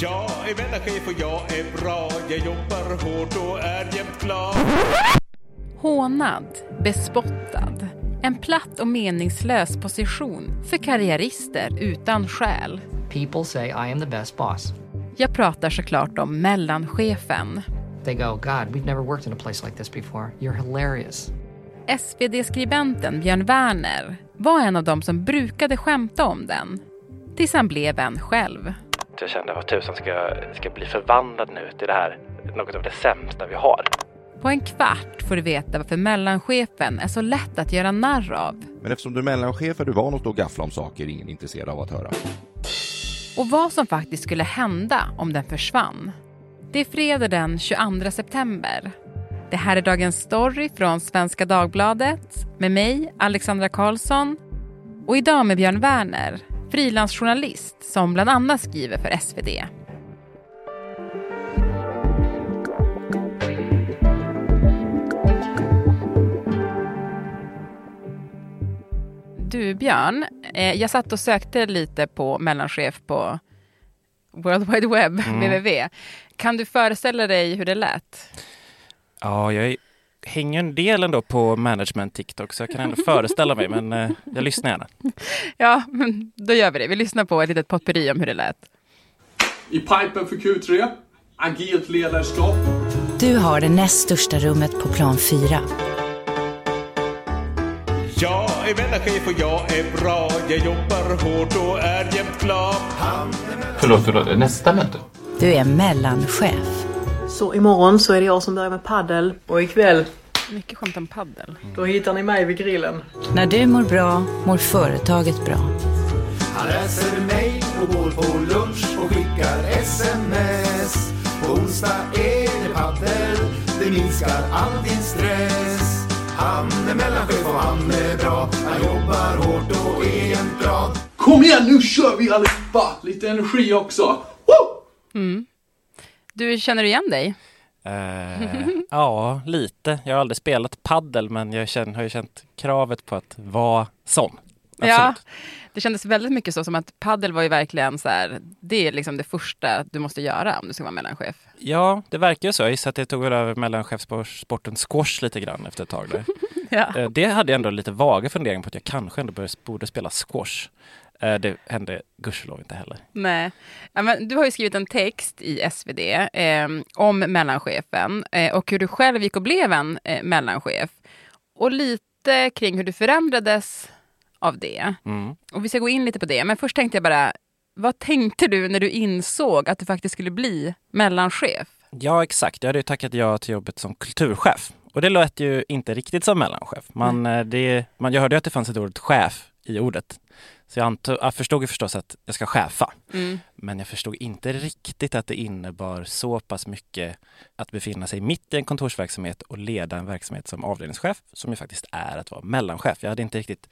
Jag är mellanchef och jag är bra. Jag jobbar hårt och är jämt glad. Hånad, bespottad. En platt och meningslös position för karriärister utan själ. People say I am the best boss. Jag pratar såklart om mellanchefen. They go, God, we've never worked in a place like this before. You're hilarious. SvD-skribenten Björn Werner var en av dem som brukade skämta om den. Tills han blev en själv. Jag kände vad tusan ska ska bli förvandlad nu till det här, något av det sämsta vi har. På en kvart får du veta varför mellanchefen är så lätt att göra narr av. Men eftersom du är mellanchef är du van att stå och gaffla om saker ingen är intresserad av att höra. Och vad som faktiskt skulle hända om den försvann. Det är fredag den 22 september. Det här är dagens story från Svenska Dagbladet med mig, Alexandra Karlsson. Och idag med Björn Werner, frilansjournalist som bland annat skriver för SvD. Du Björn, eh, jag satt och sökte lite på mellanchef på World Wide Web, Mm. www. Kan du föreställa dig hur det lät? Ja, jag är- hänger en del ändå på management TikTok så jag kan ändå föreställa mig, men eh, jag lyssnar gärna. Ja, men då gör vi det. Vi lyssnar på ett litet potpurri om hur det lät. I pipen för Q3, agilt ledarskap. Du har det näst största rummet på plan 4. Jag är mellanchef och jag är bra. Jag jobbar hårt och är jämt glad. Förlåt, förlåt. Nästa möte? Du är mellanchef. Så imorgon så är det jag som börjar med paddel och ikväll Mycket skämt om paddel. då hittar ni mig vid grillen. När du mår bra, mår företaget bra. Han läser mejl och går på lunch och skickar sms. På onsdag är det paddel, det minskar all din stress. Han är mellanchef och han är bra, han jobbar hårt och är jämt glad. Kom igen, nu kör vi allihopa! Lite energi också. Woo! Du, känner du igen dig? Eh, ja, lite. Jag har aldrig spelat paddel men jag känner, har ju känt kravet på att vara sån. Absolut. Ja, det kändes väldigt mycket så som att paddel var ju verkligen så här, det är liksom det första du måste göra om du ska vara mellanchef. Ja, det verkar ju så. Jag gissar att det tog över mellanchefssporten squash lite grann efter ett tag där. Ja. Eh, Det hade jag ändå lite vaga funderingar på att jag kanske ändå borde spela squash. Eh, Det hände gudskelov inte heller. Nej. Ja, men du har ju skrivit en text i SvD eh, om mellanchefen eh, och hur du själv gick och blev en eh, mellanchef. Och lite kring hur du förändrades av det. Mm. Och vi ska gå in lite på det. Men först tänkte jag bara, vad tänkte du när du insåg att du faktiskt skulle bli mellanchef? Ja, exakt. Jag hade ju tackat ja till jobbet som kulturchef. Och det lät ju inte riktigt som mellanchef. Man, eh, det, man, jag hörde ju att det fanns ett ord chef i ordet. Så jag, antog, jag förstod ju förstås att jag ska chefa. Mm. Men jag förstod inte riktigt att det innebar så pass mycket att befinna sig mitt i en kontorsverksamhet och leda en verksamhet som avdelningschef, som ju faktiskt är att vara mellanchef. Jag hade inte riktigt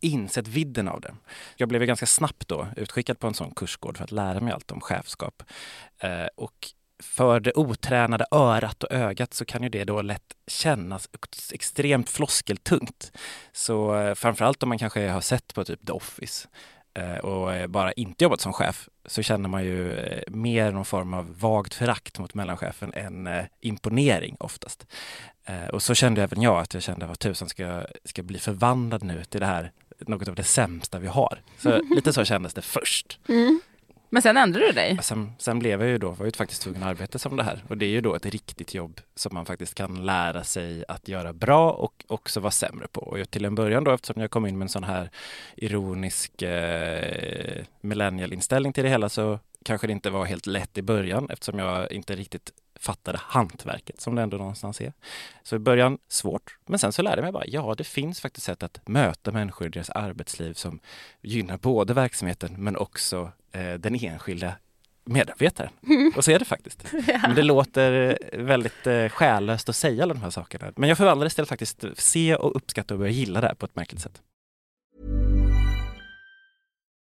insett vidden av det. Jag blev ganska snabbt då utskickad på en sån kursgård för att lära mig allt om chefskap. Eh, och för det otränade örat och ögat så kan ju det då lätt kännas ex- extremt floskeltungt. Så eh, framförallt om man kanske har sett på typ The Office eh, och bara inte jobbat som chef så känner man ju eh, mer någon form av vagt förakt mot mellanchefen än imponering oftast. Och så kände även jag att jag kände vad tusan ska ska bli förvandlad nu till det här, något av det sämsta vi har. Så lite så kändes det först. Men sen ändrade du dig. Sen, sen blev jag ju då, var ju faktiskt tvungen att arbeta som det här och det är ju då ett riktigt jobb som man faktiskt kan lära sig att göra bra och också vara sämre på. Och jag- till en början då eftersom jag kom in med en sån här ironisk eh, millennial-inställning till det hela så kanske det inte var helt lätt i början eftersom jag inte riktigt fattade hantverket som det ändå någonstans är. Så i början svårt, men sen så lärde jag mig bara, ja det finns faktiskt sätt att möta människor i deras arbetsliv som gynnar både verksamheten men också eh, den enskilda medarbetaren. Och så är det faktiskt. Men det låter väldigt eh, själlöst att säga alla de här sakerna. Men jag förvandlades till att faktiskt se och uppskatta och börja gilla det här på ett märkligt sätt.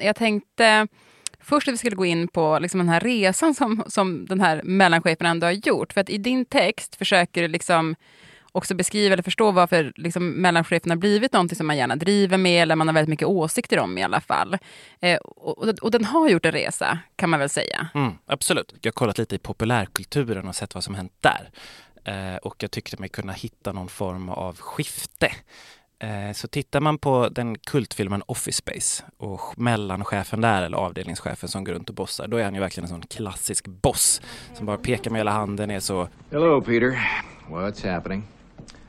Jag tänkte först att vi skulle gå in på liksom den här resan som, som den här mellanchefen ändå har gjort. För att i din text försöker du liksom också beskriva eller förstå varför liksom mellanchefen har blivit någonting som man gärna driver med eller man har väldigt mycket åsikter om i alla fall. Eh, och, och, och den har gjort en resa kan man väl säga. Mm, absolut. Jag har kollat lite i populärkulturen och sett vad som hänt där. Eh, och jag tyckte mig kunna hitta någon form av skifte. Eh, så tittar man på den kultfilmen Office Space och mellanchefen där, eller avdelningschefen som går runt och bossar, då är han ju verkligen en sån klassisk boss som bara pekar med hela handen, är så Hello, Peter. What's happening?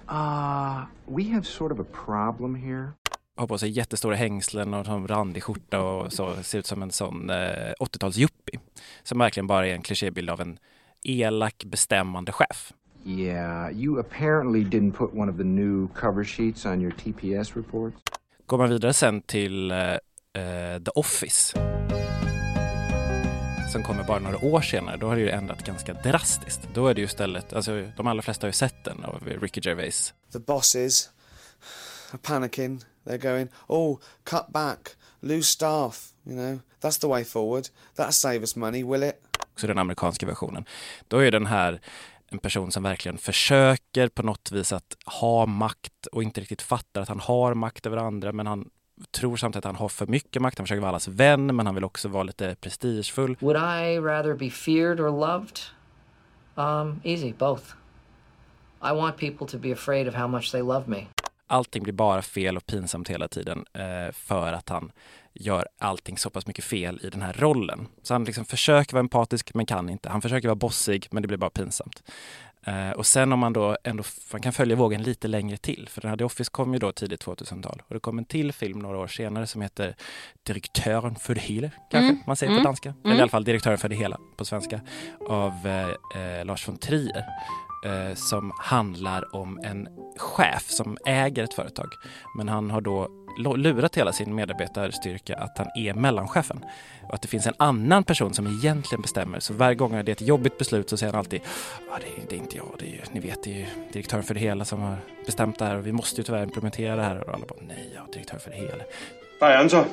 Uh, we have sort of a problem here. har på sig jättestora hängslen och en randig skjorta och så ser ut som en sån eh, 80-tals yuppie. Som verkligen bara är en klichébild av en elak bestämmande chef. Yeah, you apparently didn't put one of the new cover sheets on your TPS reports. Går man vidare sen till eh, The Office som kommer bara några år senare, då har det ju ändrat ganska drastiskt. Då är det ju istället, alltså de allra flesta har ju sett den av Ricky Gervais. The bosses are panicking. They're going, oh, cut back, lose staff. You know, that's the way forward. That'll save us money, will it? också den amerikanska versionen. Då är den här en person som verkligen försöker på något vis att ha makt och inte riktigt fattar att han har makt över andra men han tror samtidigt att han har för mycket makt. Han försöker vara allas vän men han vill också vara lite prestigefull. Would I rather be feared or loved? Um, easy, both. I want people to be afraid of how much they love me. Allting blir bara fel och pinsamt hela tiden eh, för att han gör allting så pass mycket fel i den här rollen. Så han liksom försöker vara empatisk men kan inte. Han försöker vara bossig men det blir bara pinsamt. Eh, och sen om man då ändå man kan följa vågen lite längre till, för den här The Office kom ju då tidigt 2000-tal och det kom en till film några år senare som heter Direktören för det hela, kanske Mm. man säger Mm. på danska, Mm. eller i alla fall Direktören för det hela på svenska, av eh, Lars von Trier eh, som handlar om en chef som äger ett företag. Men han har då lurat hela sin medarbetarstyrka att han är mellanchefen och att det finns en annan person som egentligen bestämmer. Så varje gång det är ett jobbigt beslut så säger han alltid ja, det, är, det är inte jag, det är ju, ni vet, det är ju direktören för det hela som har bestämt det här och vi måste ju tyvärr implementera det här. Och alla bara nej, jag är direktör för det hela. Der er han så.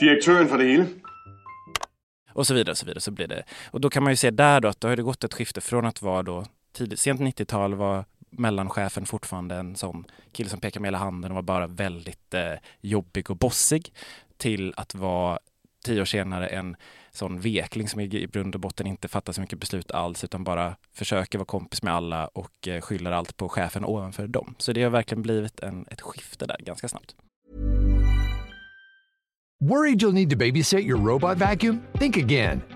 Direktøren for det hele. och så vidare och så vidare så blir det. Och då kan man ju se där då att då har det gått ett skifte från att vara då tidigt, sent 90-tal var mellanchefen fortfarande en sån kille som pekade med hela handen och var bara väldigt eh, jobbig och bossig till att vara tio år senare en sån vekling som i grund och botten inte fattar så mycket beslut alls utan bara försöker vara kompis med alla och eh, skyller allt på chefen ovanför dem. Så det har verkligen blivit en, ett skifte där ganska snabbt. Worried you'll need to babysit your robot vacuum? Think again.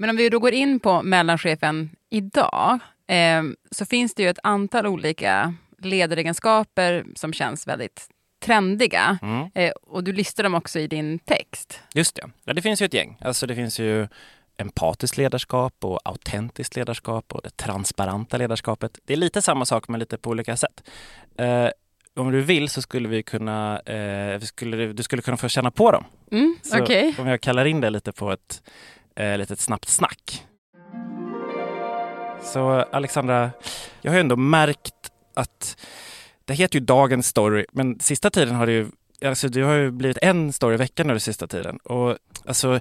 Men om vi då går in på mellanchefen idag eh, så finns det ju ett antal olika ledaregenskaper som känns väldigt trendiga. Mm. Eh, och du listar dem också i din text. Just det. Ja, det finns ju ett gäng. Alltså det finns ju empatiskt ledarskap och autentiskt ledarskap och det transparenta ledarskapet. Det är lite samma sak men lite på olika sätt. Eh, om du vill så skulle vi kunna, eh, vi skulle, du skulle kunna få känna på dem. Mm, okej. Om jag kallar in det lite på ett eh, litet snabbt snack. Så Alexandra, jag har ju ändå märkt att det heter ju dagens story, men sista tiden har det ju Alltså det har ju blivit en story i veckan nu den sista tiden. Och alltså,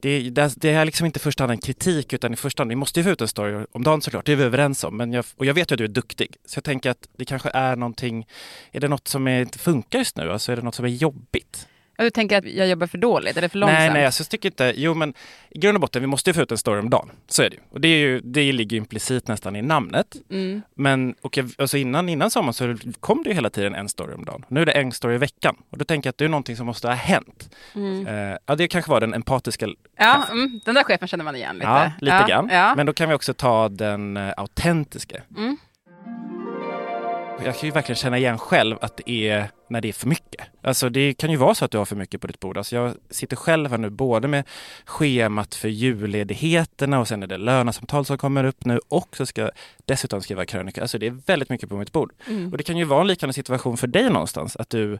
det, det, det är liksom inte i första hand en kritik utan i första hand, vi måste ju få ut en story om dagen såklart, det är vi överens om. Men jag, och jag vet ju att du är duktig, så jag tänker att det kanske är någonting, är det något som inte funkar just nu? Alltså är det något som är jobbigt? Ja, du tänker att jag jobbar för dåligt eller för långsamt? Nej, nej, alltså, jag tycker inte, jo men i grund och botten, vi måste ju få ut en story om dagen. Så är det ju. Och det, är ju, det ligger implicit nästan i namnet. Mm. Men och jag, alltså innan, innan sommaren så kom det ju hela tiden en story om dagen. Nu är det en story i veckan. Och då tänker jag att det är någonting som måste ha hänt. Mm. Eh, ja, det kanske var den empatiska Ja, mm, den där chefen känner man igen lite. Ja, lite ja, grann. Ja. Men då kan vi också ta den uh, autentiska. Mm. Jag kan ju verkligen känna igen själv att det är när det är för mycket. Alltså det kan ju vara så att du har för mycket på ditt bord. Alltså jag sitter själv här nu både med schemat för julledigheterna och sen är det lönesamtal som kommer upp nu och så ska jag dessutom skriva krönika. Alltså det är väldigt mycket på mitt bord. Mm. Och det kan ju vara en liknande situation för dig någonstans. Att du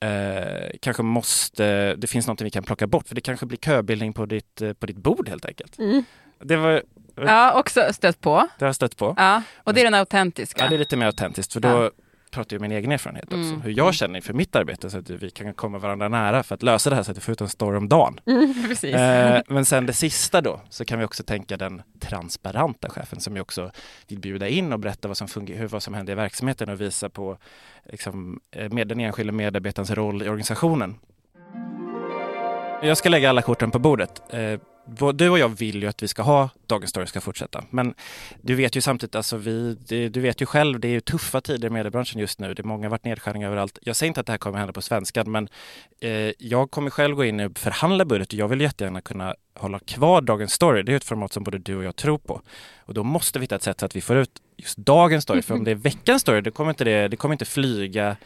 eh, kanske måste, det finns någonting vi kan plocka bort för det kanske blir köbildning på ditt, eh, på ditt bord helt enkelt. Mm. Det var Ja, också stött på. det har jag stött på. Ja, och det är den autentiska. Ja, det är lite mer autentiskt för då Ja. pratar jag min egen erfarenhet också. Mm. Hur jag känner för mitt arbete så att vi kan komma varandra nära för att lösa det här så att vi får ut en story om dagen. Mm, precis. Eh, men sen det sista då så kan vi också tänka den transparenta chefen som ju också vill bjuda in och berätta vad som, funger- hur, vad som händer i verksamheten och visa på liksom, eh, med den enskilda medarbetarens roll i organisationen. Jag ska lägga alla korten på bordet. Eh, du och jag vill ju att vi ska ha Dagens Story ska fortsätta. Men du vet ju samtidigt, alltså vi, du vet ju själv, det är ju tuffa tider i mediebranschen just nu. Det är många varit nedskärningar överallt. Jag säger inte att det här kommer hända på svenskan, men eh, jag kommer själv gå in och förhandla budget och jag vill jättegärna kunna hålla kvar Dagens Story. Det är ett format som både du och jag tror på. Och då måste vi hitta ett sätt så att vi får ut just Dagens Story. För om det är veckans story, det kommer inte, det, det kommer inte flyga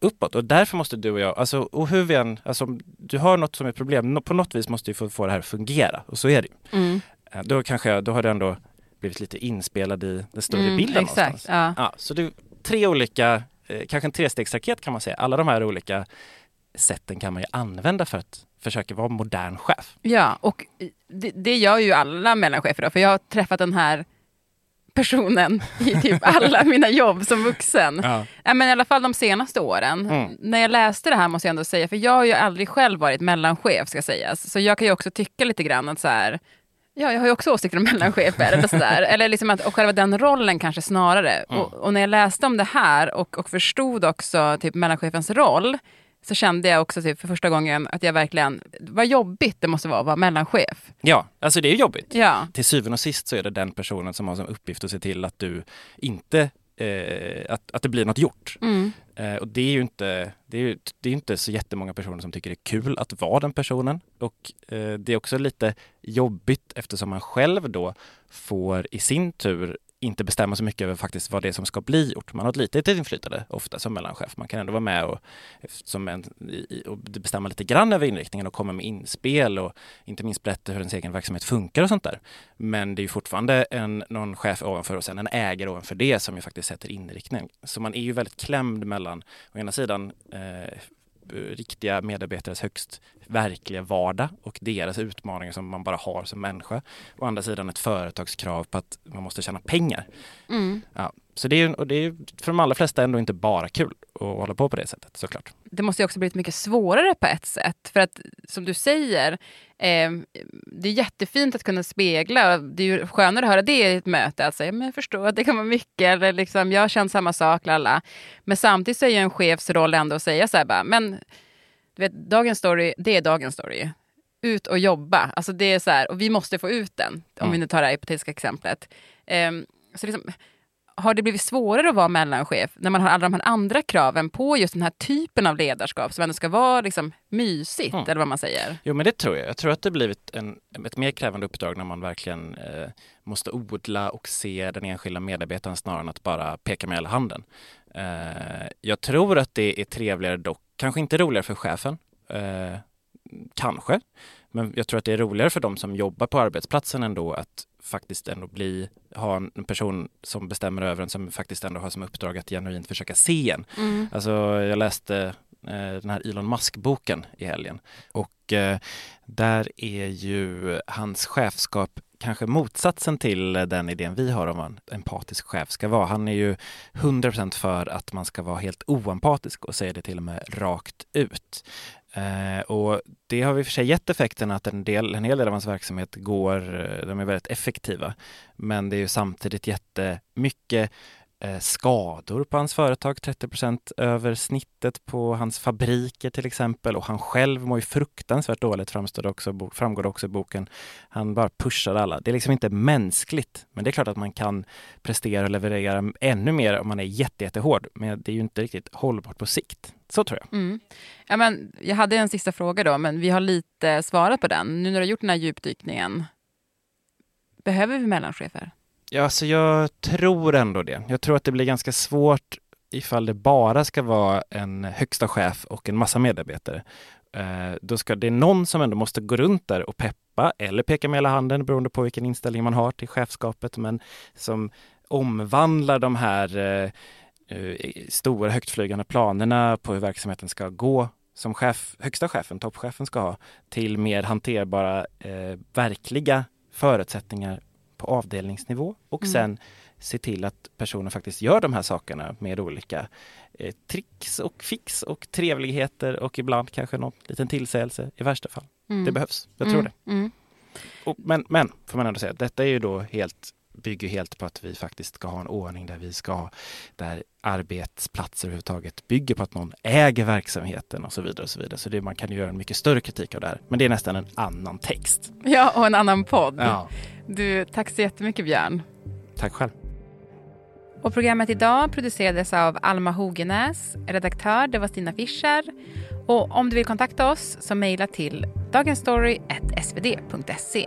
uppåt och därför måste du och jag, alltså, och hur vi än, alltså, om du har något som är problem, på något vis måste vi få, få det här att fungera och så är det ju. Mm. Eh, Då kanske jag, då har du ändå blivit lite inspelad i den större Mm, bilden exakt, någonstans. ja. så du, tre olika, eh, kanske en trestegsraket kan man säga, alla de här olika sätten kan man ju använda för att försöka vara modern chef. Ja, och det, det gör ju alla mellanchefer då, för jag har träffat den här personen i typ alla mina jobb som vuxen. Ja. Men I alla fall de senaste åren. Mm. När jag läste det här måste jag ändå säga, för jag har ju aldrig själv varit mellanchef ska sägas. Så jag kan ju också tycka lite grann att så här, ja jag har ju också åsikter om mellanchefer eller sådär. eller liksom att, och själva den rollen kanske snarare. Mm. Och, och när jag läste om det här och, och förstod också typ mellanchefens roll, så kände jag också typ för första gången att jag verkligen, vad jobbigt det måste vara att vara mellanchef. Ja, alltså det är jobbigt. Ja. Till syvende och sist så är det den personen som har som uppgift att se till att du inte, eh, att, att det blir något gjort. Mm. Eh, och det är ju inte, det är, ju- det är inte så jättemånga personer som tycker det är kul att vara den personen. Och eh, det är också lite jobbigt eftersom man själv då får i sin tur inte bestämma så mycket över faktiskt vad det är som ska bli gjort. Man har ett litet inflytande ofta som mellanchef. Man kan ändå vara med och, som en, och bestämma lite grann över inriktningen och komma med inspel och inte minst berätta hur ens egen verksamhet funkar och sånt där. Men det är ju fortfarande en, någon chef ovanför och sen en ägare ovanför det som ju faktiskt sätter inriktning. Så man är ju väldigt klämd mellan å ena sidan eh, riktiga medarbetares högst verkliga vardag och deras utmaningar som man bara har som människa. Å andra sidan ett företagskrav på att man måste tjäna pengar. Mm. Ja, så det är, och det är för de allra flesta ändå inte bara kul att hålla på på det sättet såklart. det måste ju också blivit mycket svårare på ett sätt. För att som du säger, eh, det är jättefint att kunna spegla. Det är ju skönare att höra det i ett möte. Säga, men jag förstår att det kan vara mycket. Eller liksom, jag känt samma sak. Lalla. Men samtidigt så är ju en chefs roll ändå att säga så här bara, men du vet, dagens story, det är dagens story. Ut och jobba. Alltså det är så här, och vi måste få ut den. Om Mm. vi nu tar det här hypotetiska exemplet. Eh, så liksom, har det blivit svårare att vara mellanchef när man har alla de här andra kraven på just den här typen av ledarskap som ändå ska vara liksom mysigt, Mm. eller vad man säger? Jo men det tror jag. Jag tror att det blivit en, ett mer krävande uppdrag när man verkligen eh, måste odla och se den enskilda medarbetaren snarare än att bara peka med hela handen. Eh, jag tror att det är trevligare dock, kanske inte roligare för chefen, eh, kanske, men jag tror att det är roligare för de som jobbar på arbetsplatsen ändå att faktiskt ändå bli, ha en person som bestämmer över en som faktiskt ändå har som uppdrag att genuint försöka se en. Mm. Alltså jag läste eh, den här Elon Musk-boken i helgen och eh, där är ju hans chefskap kanske motsatsen till den idén vi har om vad en empatisk chef ska vara. Han är ju 100% för att man ska vara helt oempatisk och säga det till och med rakt ut. Eh, och det har i och för sig gett effekten att en, del, en hel del av hans verksamhet går, eh, de är väldigt effektiva. Men det är ju samtidigt jättemycket Eh, skador på hans företag, 30 över snittet på hans fabriker till exempel och han själv mår ju fruktansvärt dåligt framstår det också, framgår det också i boken. Han bara pushar alla. Det är liksom inte mänskligt, men det är klart att man kan prestera och leverera ännu mer om man är jättehård, men det är ju inte riktigt hållbart på sikt. Så tror jag. Mm. Ja, men, jag hade en sista fråga då, men vi har lite svarat på den. Nu när du har gjort den här djupdykningen, behöver vi mellanchefer? Ja, alltså jag tror ändå det. Jag tror att det blir ganska svårt ifall det bara ska vara en högsta chef och en massa medarbetare. Eh, då ska det är någon som ändå måste gå runt där och peppa eller peka med hela handen beroende på vilken inställning man har till chefskapet, men som omvandlar de här eh, eh stora högtflygande planerna på hur verksamheten ska gå som chef, högsta chefen, toppchefen ska ha till mer hanterbara, eh, verkliga förutsättningar på avdelningsnivå och mm. sen se till att personen faktiskt gör de här sakerna med olika eh, tricks och fix och trevligheter och ibland kanske någon liten tillsägelse i värsta fall. Mm. Det behövs, jag tror mm. det. Mm. Och, men, men, får man ändå säga, detta är ju då helt bygger helt på att vi faktiskt ska ha en ordning där vi ska, där arbetsplatser överhuvudtaget bygger på att någon äger verksamheten och så vidare. och Så vidare. Så det, man kan ju göra en mycket större kritik av det här. Men det är nästan en annan text. Ja, och en annan podd. Ja. Du, tack så jättemycket Björn. Tack själv. Och programmet idag producerades av Alma Hogenäs. Redaktör det var Stina Fischer. Och om du vill kontakta oss så mejla till dagensstory.svd.se.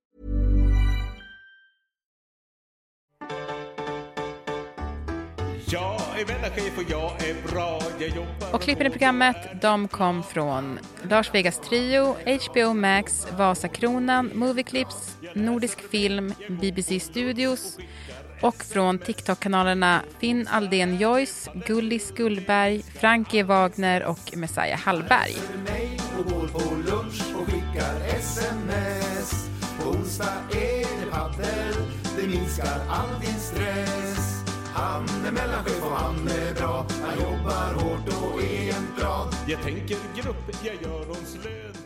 Är mellanchef och jag är bra. Jag jobbar... Och klippen i programmet de kom från Lars Vegas Trio, HBO Max, Vasakronan, Movieclips, Nordisk Film, BBC Studios och från TikTok-kanalerna Finn Aldén Joyce, Gullis Gullberg, Frankie Wagner och Messiah Hallberg. På onsdag är det paddel, det minskar all din stress Janne är mellanchef och han är bra. Han jobbar hårt och är en bra. Jag tänker grupp, jag gör ons lön